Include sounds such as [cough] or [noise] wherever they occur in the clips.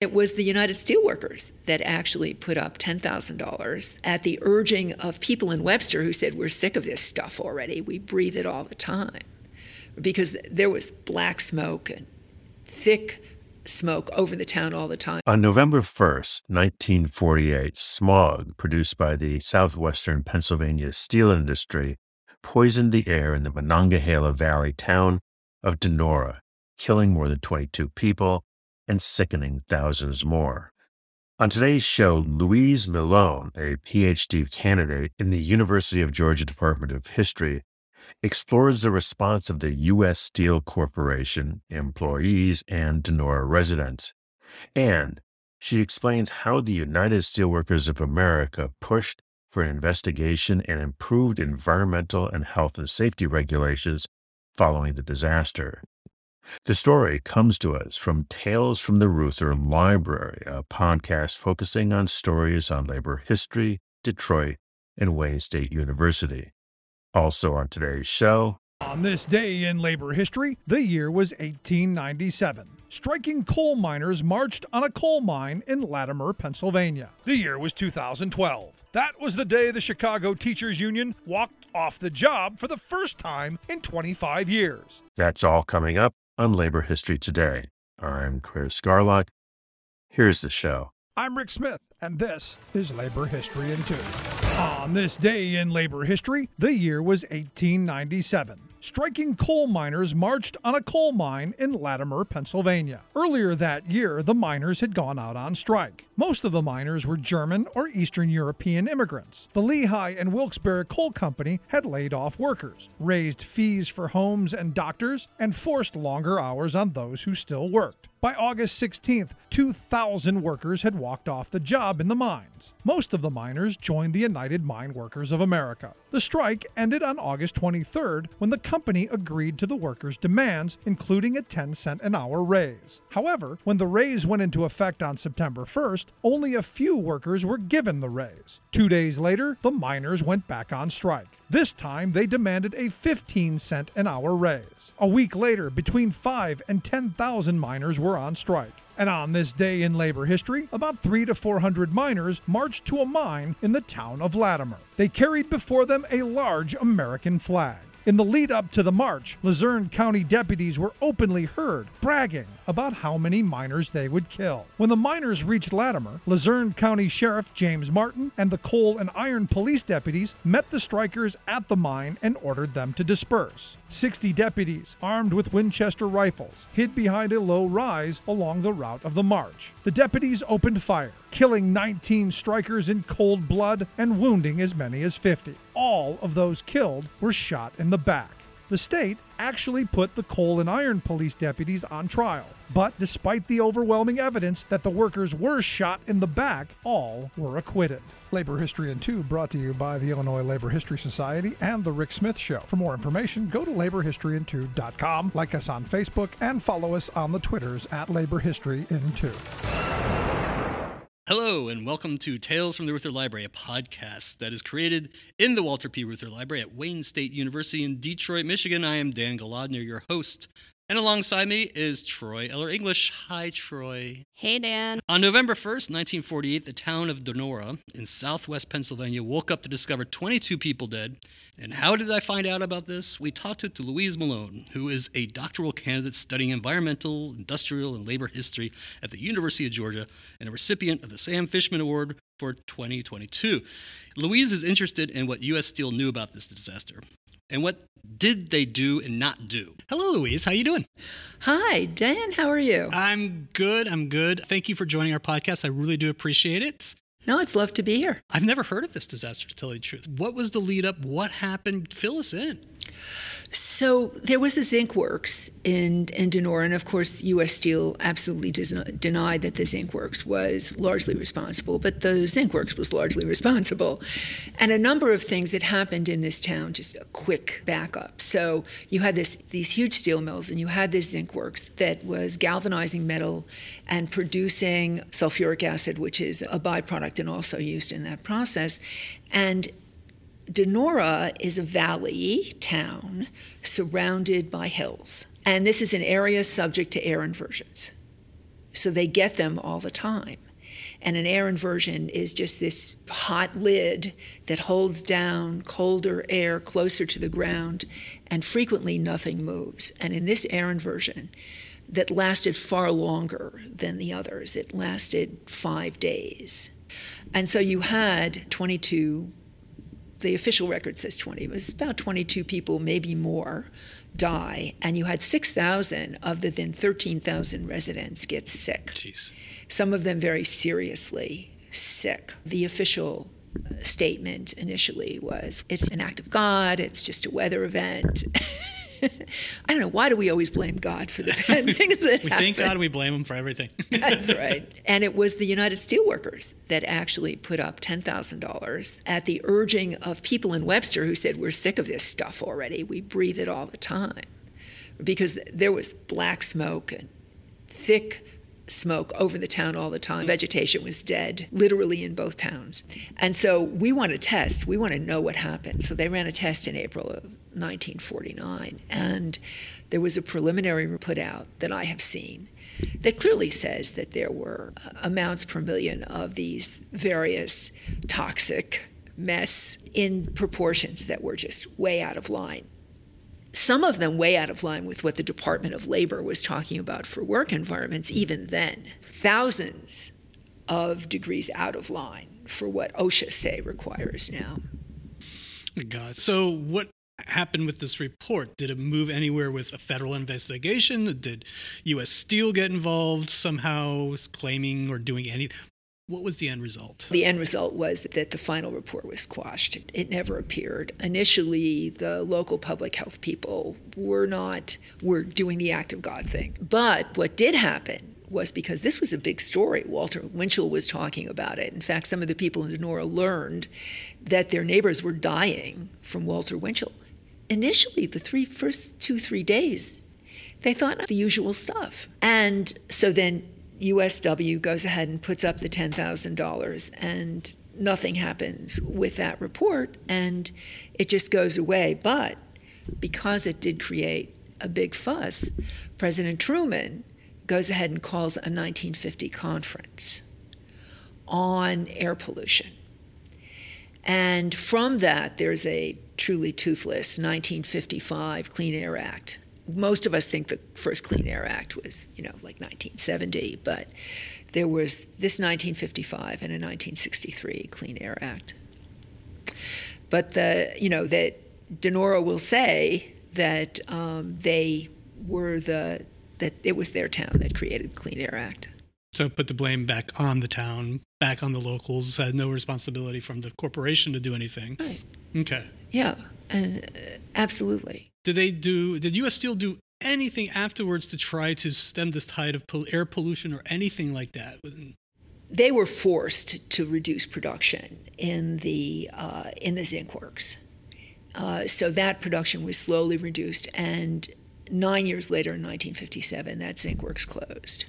It was the United Steelworkers that actually put up $10,000 at the urging of people in Webster who said, We're sick of this stuff already. We breathe it all the time. Because there was black smoke and thick smoke over the town all the time. On November 1st, 1948, smog produced by the southwestern Pennsylvania steel industry poisoned the air in the Monongahela Valley town of Donora, killing more than 22 people and sickening thousands more. On today's show, Louise Malone, a PhD candidate in the University of Georgia Department of History, explores the response of the U.S. Steel Corporation, employees, and Donora residents. And she explains how the United Steelworkers of America pushed for an investigation and improved environmental and health and safety regulations following the disaster. The story comes to us from Tales from the Reuther Library, a podcast focusing on stories on labor history, Detroit, and Wayne State University. Also on today's show, on this day in labor history, the year was 1897. Striking coal miners marched on a coal mine in Latimer, Pennsylvania. The year was 2012. That was the day the Chicago Teachers Union walked off the job for the first time in 25 years. That's all coming up on Labor History Today. I'm Chris Garlock. Here's the show. I'm Rick Smith, and this is Labor History in Two. On this day in labor history, the year was 1897. Striking coal miners marched on a coal mine in Latimer, Pennsylvania. Earlier that year, the miners had gone out on strike. Most of the miners were German or Eastern European immigrants. The Lehigh and Wilkes-Barre Coal Company had laid off workers, raised fees for homes and doctors, and forced longer hours on those who still worked. By August 16th, 2,000 workers had walked off the job in the mines. Most of the miners joined the United Mine Workers of America. The strike ended on August 23rd when the company agreed to the workers' demands, including a 10 cent an hour raise. However, when the raise went into effect on September 1st, only a few workers were given the raise. Two days later, the miners went back on strike. This time, they demanded a 15 cent an hour raise. A week later, between 5 and 10,000 miners were on strike. And on this day in labor history, about 3 to 400 miners marched to a mine in the town of Latimer. They carried before them a large American flag. In the lead up to the march, Luzerne County deputies were openly heard bragging about how many miners they would kill. When the miners reached Latimer, Luzerne County Sheriff James Martin and the coal and iron police deputies met the strikers at the mine and ordered them to disperse. 60 deputies, armed with Winchester rifles, hid behind a low rise along the route of the march. The deputies opened fire, killing 19 strikers in cold blood and wounding as many as 50. All of those killed were shot in the back. The state actually put the coal and iron police deputies on trial. But despite the overwhelming evidence that the workers were shot in the back, all were acquitted. Labor History in 2 brought to you by the Illinois Labor History Society and The Rick Smith Show. For more information, go to laborhistoryin2.com, like us on Facebook, and follow us on the Twitters at Labor History in 2. Hello, and welcome to Tales from the Reuther Library, a podcast that is created in the Walter P. Reuther Library at Wayne State University in Detroit, Michigan. I am Dan Golodner, your host. And alongside me is Troy Eller English. Hi, Troy. Hey, Dan. On November 1st, 1948, the town of Donora in southwest Pennsylvania woke up to discover 22 people dead. And how did I find out about this? We talked to Louise Malone, who is a doctoral candidate studying environmental, industrial, and labor history at the University of Georgia and a recipient of the Sam Fishman Award for 2022. Louise is interested in what U.S. Steel knew about this disaster and what did they do and not do? Hello, Louise. How you doing? Hi, Dan. How are you? I'm good. I'm good. Thank you for joining our podcast. I really do appreciate it. No, it's love to be here. I've never heard of this disaster, to tell you the truth. What was the lead up? What happened? Fill us in. So there was a zinc works in, in Donora, and of course, U.S. Steel absolutely denied that the zinc works was largely responsible, but the zinc works was largely responsible. And a number of things that happened in this town, just a quick backup. So you had this, these huge steel mills, and you had this zinc works that was galvanizing metal and producing sulfuric acid, which is a byproduct and also used in that process. And Donora is a valley town surrounded by hills. And this is an area subject to air inversions. So they get them all the time. And an air inversion is just this hot lid that holds down colder air closer to the ground, and frequently nothing moves. And in this air inversion, that lasted far longer than the others, it lasted five days. And so you had 22, the official record says 20, it was about 22 people, maybe more, die, and you had 6,000 of the then 13,000 residents get sick. Jeez. Some of them very seriously sick. The official uh, statement initially was it's an act of God, it's just a weather event. [laughs] [laughs] I don't know. Why do we always blame God for the bad [laughs] things that happen? we happen? thank God we blame him for everything. [laughs] That's right. And it was the United Steelworkers that actually put up $10,000 at the urging of people in Webster who said, We're sick of this stuff already. We breathe it all the time. Because there was black smoke and thick smoke over the town all the time. Vegetation was dead, literally in both towns. And so we want to test, we want to know what happened. So they ran a test in April of 1949. And there was a preliminary report put out that I have seen that clearly says that there were uh, amounts per million of these various toxic mess in proportions that were just way out of line some of them way out of line with what the Department of Labor was talking about for work environments, even then. Thousands of degrees out of line for what OSHA say requires now. God. So what happened with this report? Did it move anywhere with a federal investigation? Did U.S. Steel get involved somehow, claiming or doing anything? What was the end result? The end result was that the final report was quashed. It never appeared. Initially, the local public health people were not were doing the act of God thing. But what did happen was because this was a big story. Walter Winchell was talking about it. In fact, some of the people in Donora learned that their neighbors were dying from Walter Winchell. Initially, the three first two three days, they thought not the usual stuff, and so then USW goes ahead and puts up the $10,000 and nothing happens with that report and it just goes away. But because it did create a big fuss, President Truman goes ahead and calls a 1950 conference on air pollution. And from that, there's a truly toothless 1955 Clean Air Act most of us think the first Clean Air Act was, you know, like 1970, but there was this 1955 and a 1963 Clean Air Act. But the, you know, that Donora will say that um, they were the that it was their town that created the Clean Air Act. So put the blame back on the town, back on the locals. Had no responsibility from the corporation to do anything. Right. Okay. Yeah, and uh, absolutely. Did they do? Did U.S. Steel do anything afterwards to try to stem this tide of air pollution or anything like that? They were forced to reduce production in the uh, in the zinc works, uh, so that production was slowly reduced. And nine years later, in 1957, that zinc works closed.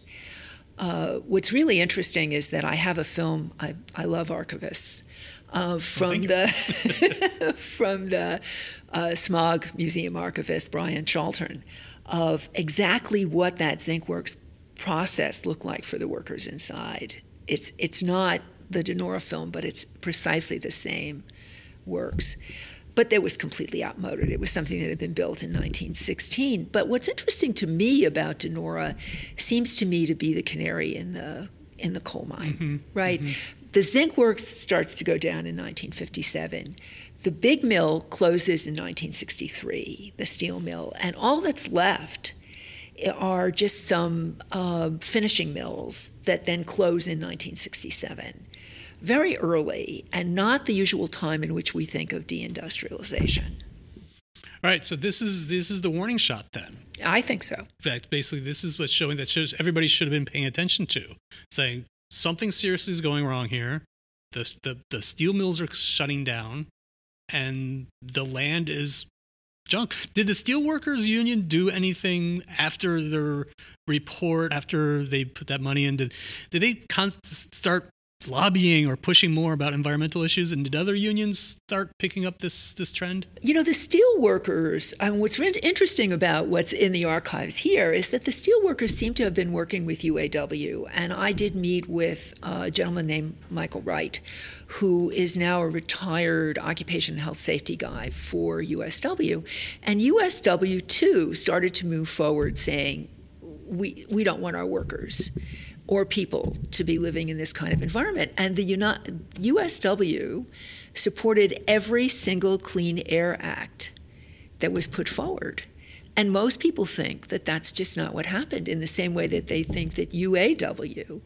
Uh, what's really interesting is that I have a film. I, I love archivists uh, from, the, [laughs] [laughs] from the uh, Smog Museum archivist Brian Charlton of exactly what that zinc works process looked like for the workers inside. It's, it's not the Donora film, but it's precisely the same works. But it was completely outmoded. It was something that had been built in 1916. But what's interesting to me about Donora seems to me to be the canary in the in the coal mine, mm-hmm. right? Mm-hmm. The zinc works starts to go down in 1957. The big mill closes in 1963, the steel mill, and all that's left are just some uh, finishing mills that then close in 1967. Very early, and not the usual time in which we think of deindustrialization. All right, so this is this is the warning shot then. I think so. In fact, basically, this is what's showing that shows everybody should have been paying attention to, saying something seriously is going wrong here. The, the, the steel mills are shutting down and the land is junk. Did the steelworkers union do anything after their report, after they put that money in? Did, did they con- start lobbying or pushing more about environmental issues? And did other unions start picking up this this trend? You know, the steel workers. Mean, um, what's interesting about what's in the archives here is that the steel workers seem to have been working with UAW, and I did meet with a gentleman named Michael Wright, who is now a retired occupation health safety guy for USW, and USW too started to move forward, saying, "We we don't want our workers." Or people to be living in this kind of environment. And the USW supported every single Clean Air Act that was put forward. And most people think that that's just not what happened, in the same way that they think that UAW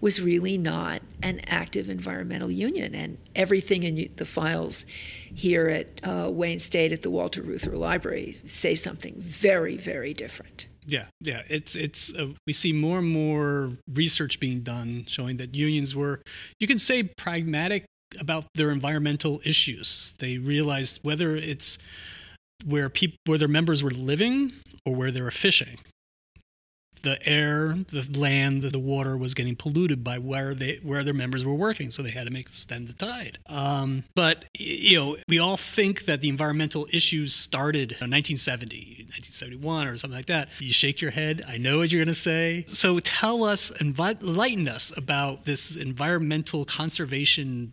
was really not an active environmental union. And everything in the files here at uh, Wayne State at the Walter Reuther Library say something very, very different. Yeah, yeah, it's it's uh, we see more and more research being done showing that unions were you can say pragmatic about their environmental issues. They realized whether it's where people where their members were living or where they were fishing the air, the land, the water was getting polluted by where they where their members were working, so they had to make extend the tide. Um, but you know, we all think that the environmental issues started in 1970, 1971, or something like that. You shake your head. I know what you're going to say. So tell us, enlighten us about this environmental conservation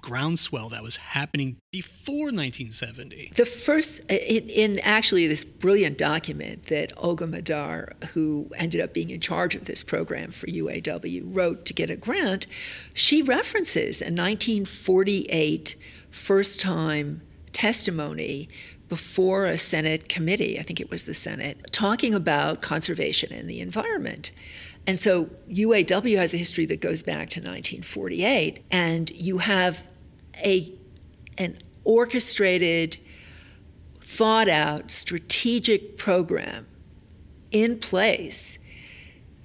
groundswell that was happening before 1970. The first, in, in, actually this brilliant document that Olga Madar, who ended up being in charge of this program for UAW, wrote to get a grant, she references a 1948 first time testimony before a Senate committee, I think it was the Senate, talking about conservation and the environment. And so UAW has a history that goes back to 1948, and you have a an orchestrated, thought out, strategic program in place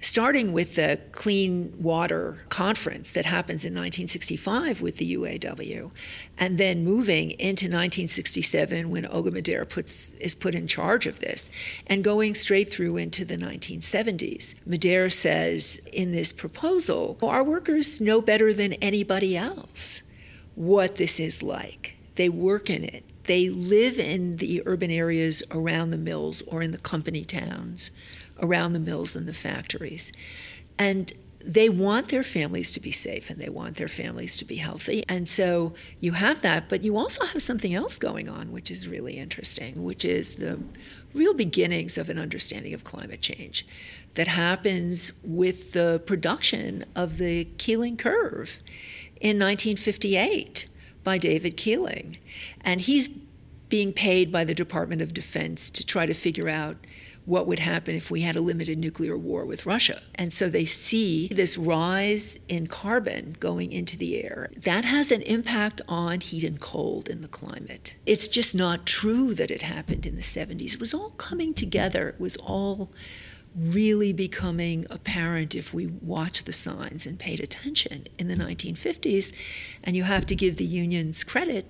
starting with the Clean Water Conference that happens in 1965 with the UAW, and then moving into 1967 when Olga Madar puts, is put in charge of this, and going straight through into the 1970s. Madar says in this proposal, our workers know better than anybody else what this is like. They work in it. They live in the urban areas around the mills or in the company towns around the mills and the factories. And they want their families to be safe and they want their families to be healthy. And so you have that, but you also have something else going on, which is really interesting, which is the real beginnings of an understanding of climate change that happens with the production of the Keeling curve in 1958 by David Keeling. And he's being paid by the Department of Defense to try to figure out what would happen if we had a limited nuclear war with Russia. And so they see this rise in carbon going into the air. That has an impact on heat and cold in the climate. It's just not true that it happened in the 70s. It was all coming together, it was all really becoming apparent if we watched the signs and paid attention in the 1950s. And you have to give the unions credit.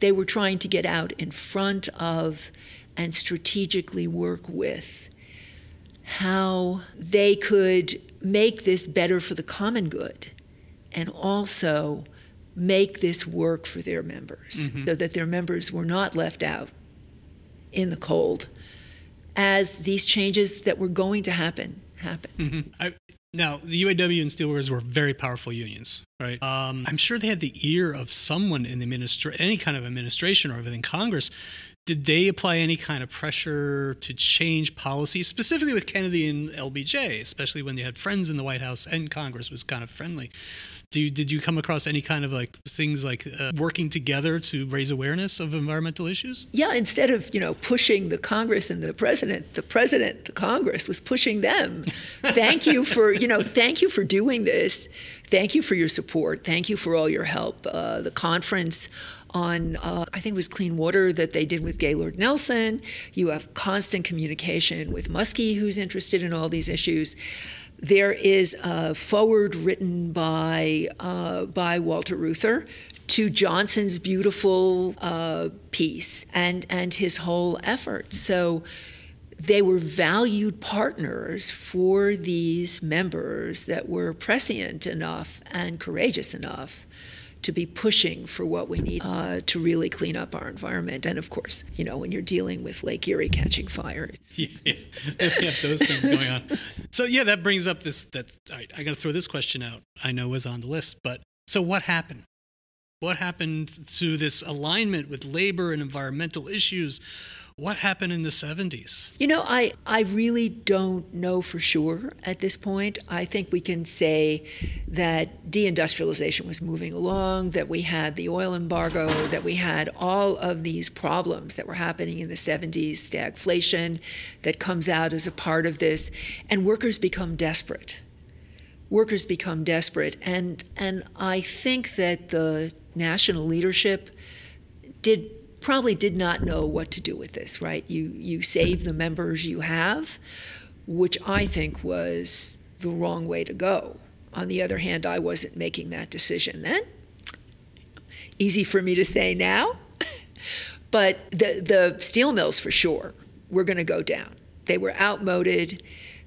They were trying to get out in front of and strategically work with how they could make this better for the common good and also make this work for their members mm-hmm. so that their members were not left out in the cold as these changes that were going to happen happen. Mm-hmm. I, now, the UAW and Steelworkers were very powerful unions, right? Um, I'm sure they had the ear of someone in the administra- any kind of administration or within Congress did they apply any kind of pressure to change policy, specifically with Kennedy and LBJ, especially when they had friends in the White House and Congress was kind of friendly? Do you, did you come across any kind of like things like uh, working together to raise awareness of environmental issues? Yeah, instead of you know pushing the Congress and the president, the president, the Congress was pushing them. [laughs] thank you for you know thank you for doing this. Thank you for your support. Thank you for all your help. Uh, the conference on, uh, I think it was clean water that they did with Gaylord Nelson. You have constant communication with Muskie, who's interested in all these issues. There is a foreword written by, uh, by Walter Reuther to Johnson's beautiful uh, piece and, and his whole effort. So they were valued partners for these members that were prescient enough and courageous enough to be pushing for what we need uh, to really clean up our environment. And of course, you know, when you're dealing with Lake Erie catching fire, [laughs] yeah, yeah. yeah, those things going on. [laughs] So yeah, that brings up this. That right, I got to throw this question out. I know was on the list, but so what happened? What happened to this alignment with labor and environmental issues? What happened in the 70s? You know, I, I really don't know for sure at this point. I think we can say that deindustrialization was moving along, that we had the oil embargo, that we had all of these problems that were happening in the 70s, stagflation that comes out as a part of this, and workers become desperate. Workers become desperate. And, and I think that the national leadership did probably did not know what to do with this, right? You, you save the members you have, which I think was the wrong way to go. On the other hand, I wasn't making that decision then. Easy for me to say now. [laughs] but the, the steel mills, for sure, were going to go down. They were outmoded.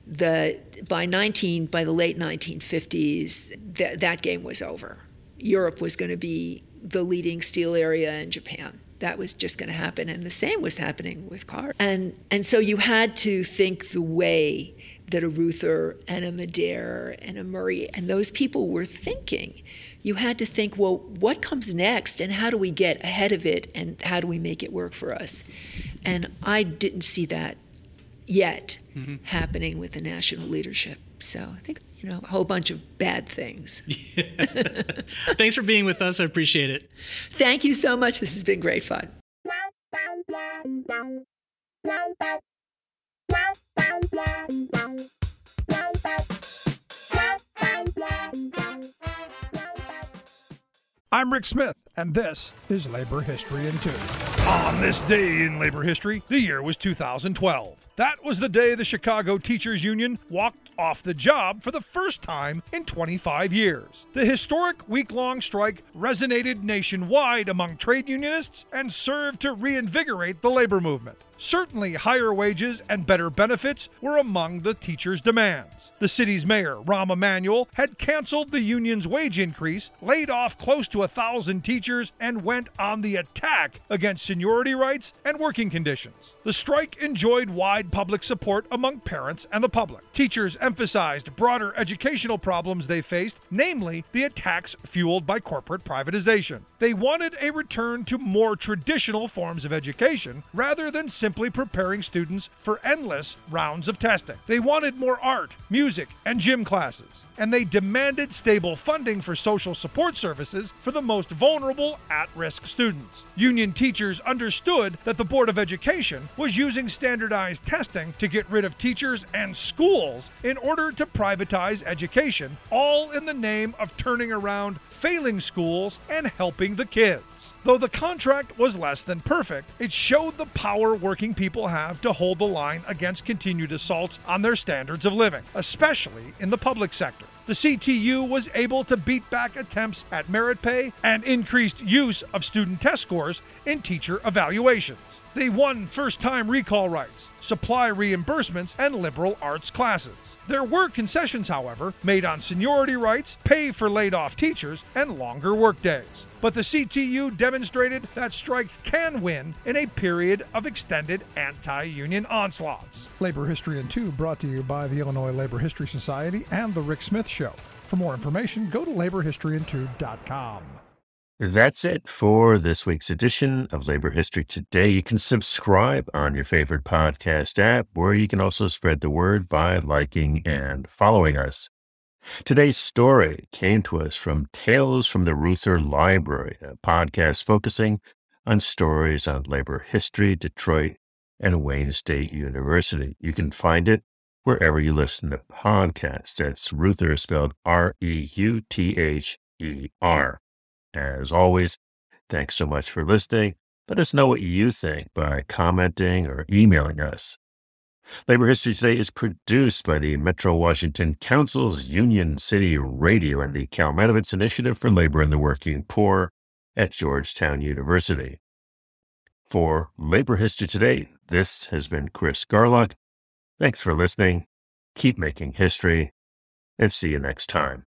The, by 19, by the late 1950s, th- that game was over. Europe was going to be the leading steel area in Japan that was just going to happen and the same was happening with cars and and so you had to think the way that a Reuther and a Madar and a Murray and those people were thinking. You had to think well what comes next and how do we get ahead of it and how do we make it work for us? And I didn't see that yet mm-hmm. happening with the national leadership. So I think you know, a whole bunch of bad things. [laughs] Thanks for being with us. I appreciate it. Thank you so much. This has been great fun. I'm Rick Smith, and this is Labor History in Two. On this day in labor history, the year was 2012. That was the day the Chicago Teachers Union walked off the job for the first time in 25 years. The historic week long strike resonated nationwide among trade unionists and served to reinvigorate the labor movement. Certainly, higher wages and better benefits were among the teachers' demands. The city's mayor, Rahm Emanuel, had canceled the union's wage increase, laid off close to a thousand teachers, and went on the attack against seniority rights and working conditions. The strike enjoyed wide public support among parents and the public. Teachers emphasized broader educational problems they faced, namely the attacks fueled by corporate privatization. They wanted a return to more traditional forms of education rather than simply preparing students for endless rounds of testing. They wanted more art, music, and gym classes, and they demanded stable funding for social support services for the most vulnerable at risk students. Union teachers understood that the Board of Education was using standardized testing to get rid of teachers and schools in order to privatize education, all in the name of turning around failing schools and helping the kids. Though the contract was less than perfect, it showed the power working people have to hold the line against continued assaults on their standards of living, especially in the public sector. The CTU was able to beat back attempts at merit pay and increased use of student test scores in teacher evaluations. They won first time recall rights, supply reimbursements, and liberal arts classes. There were concessions, however, made on seniority rights, pay for laid off teachers, and longer workdays. But the CTU demonstrated that strikes can win in a period of extended anti union onslaughts. Labor History in Two brought to you by the Illinois Labor History Society and The Rick Smith Show. For more information, go to laborhistoryin2.com. That's it for this week's edition of Labor History Today. You can subscribe on your favorite podcast app, where you can also spread the word by liking and following us. Today's story came to us from Tales from the Reuther Library, a podcast focusing on stories on labor history, Detroit, and Wayne State University. You can find it wherever you listen to podcasts. That's Reuther spelled R E U T H E R. As always, thanks so much for listening. Let us know what you think by commenting or emailing us. Labor History Today is produced by the Metro Washington Council's Union City Radio and the Kalmanovitz Initiative for Labor and the Working Poor at Georgetown University. For Labor History Today, this has been Chris Garlock Thanks for listening. Keep making history, and see you next time.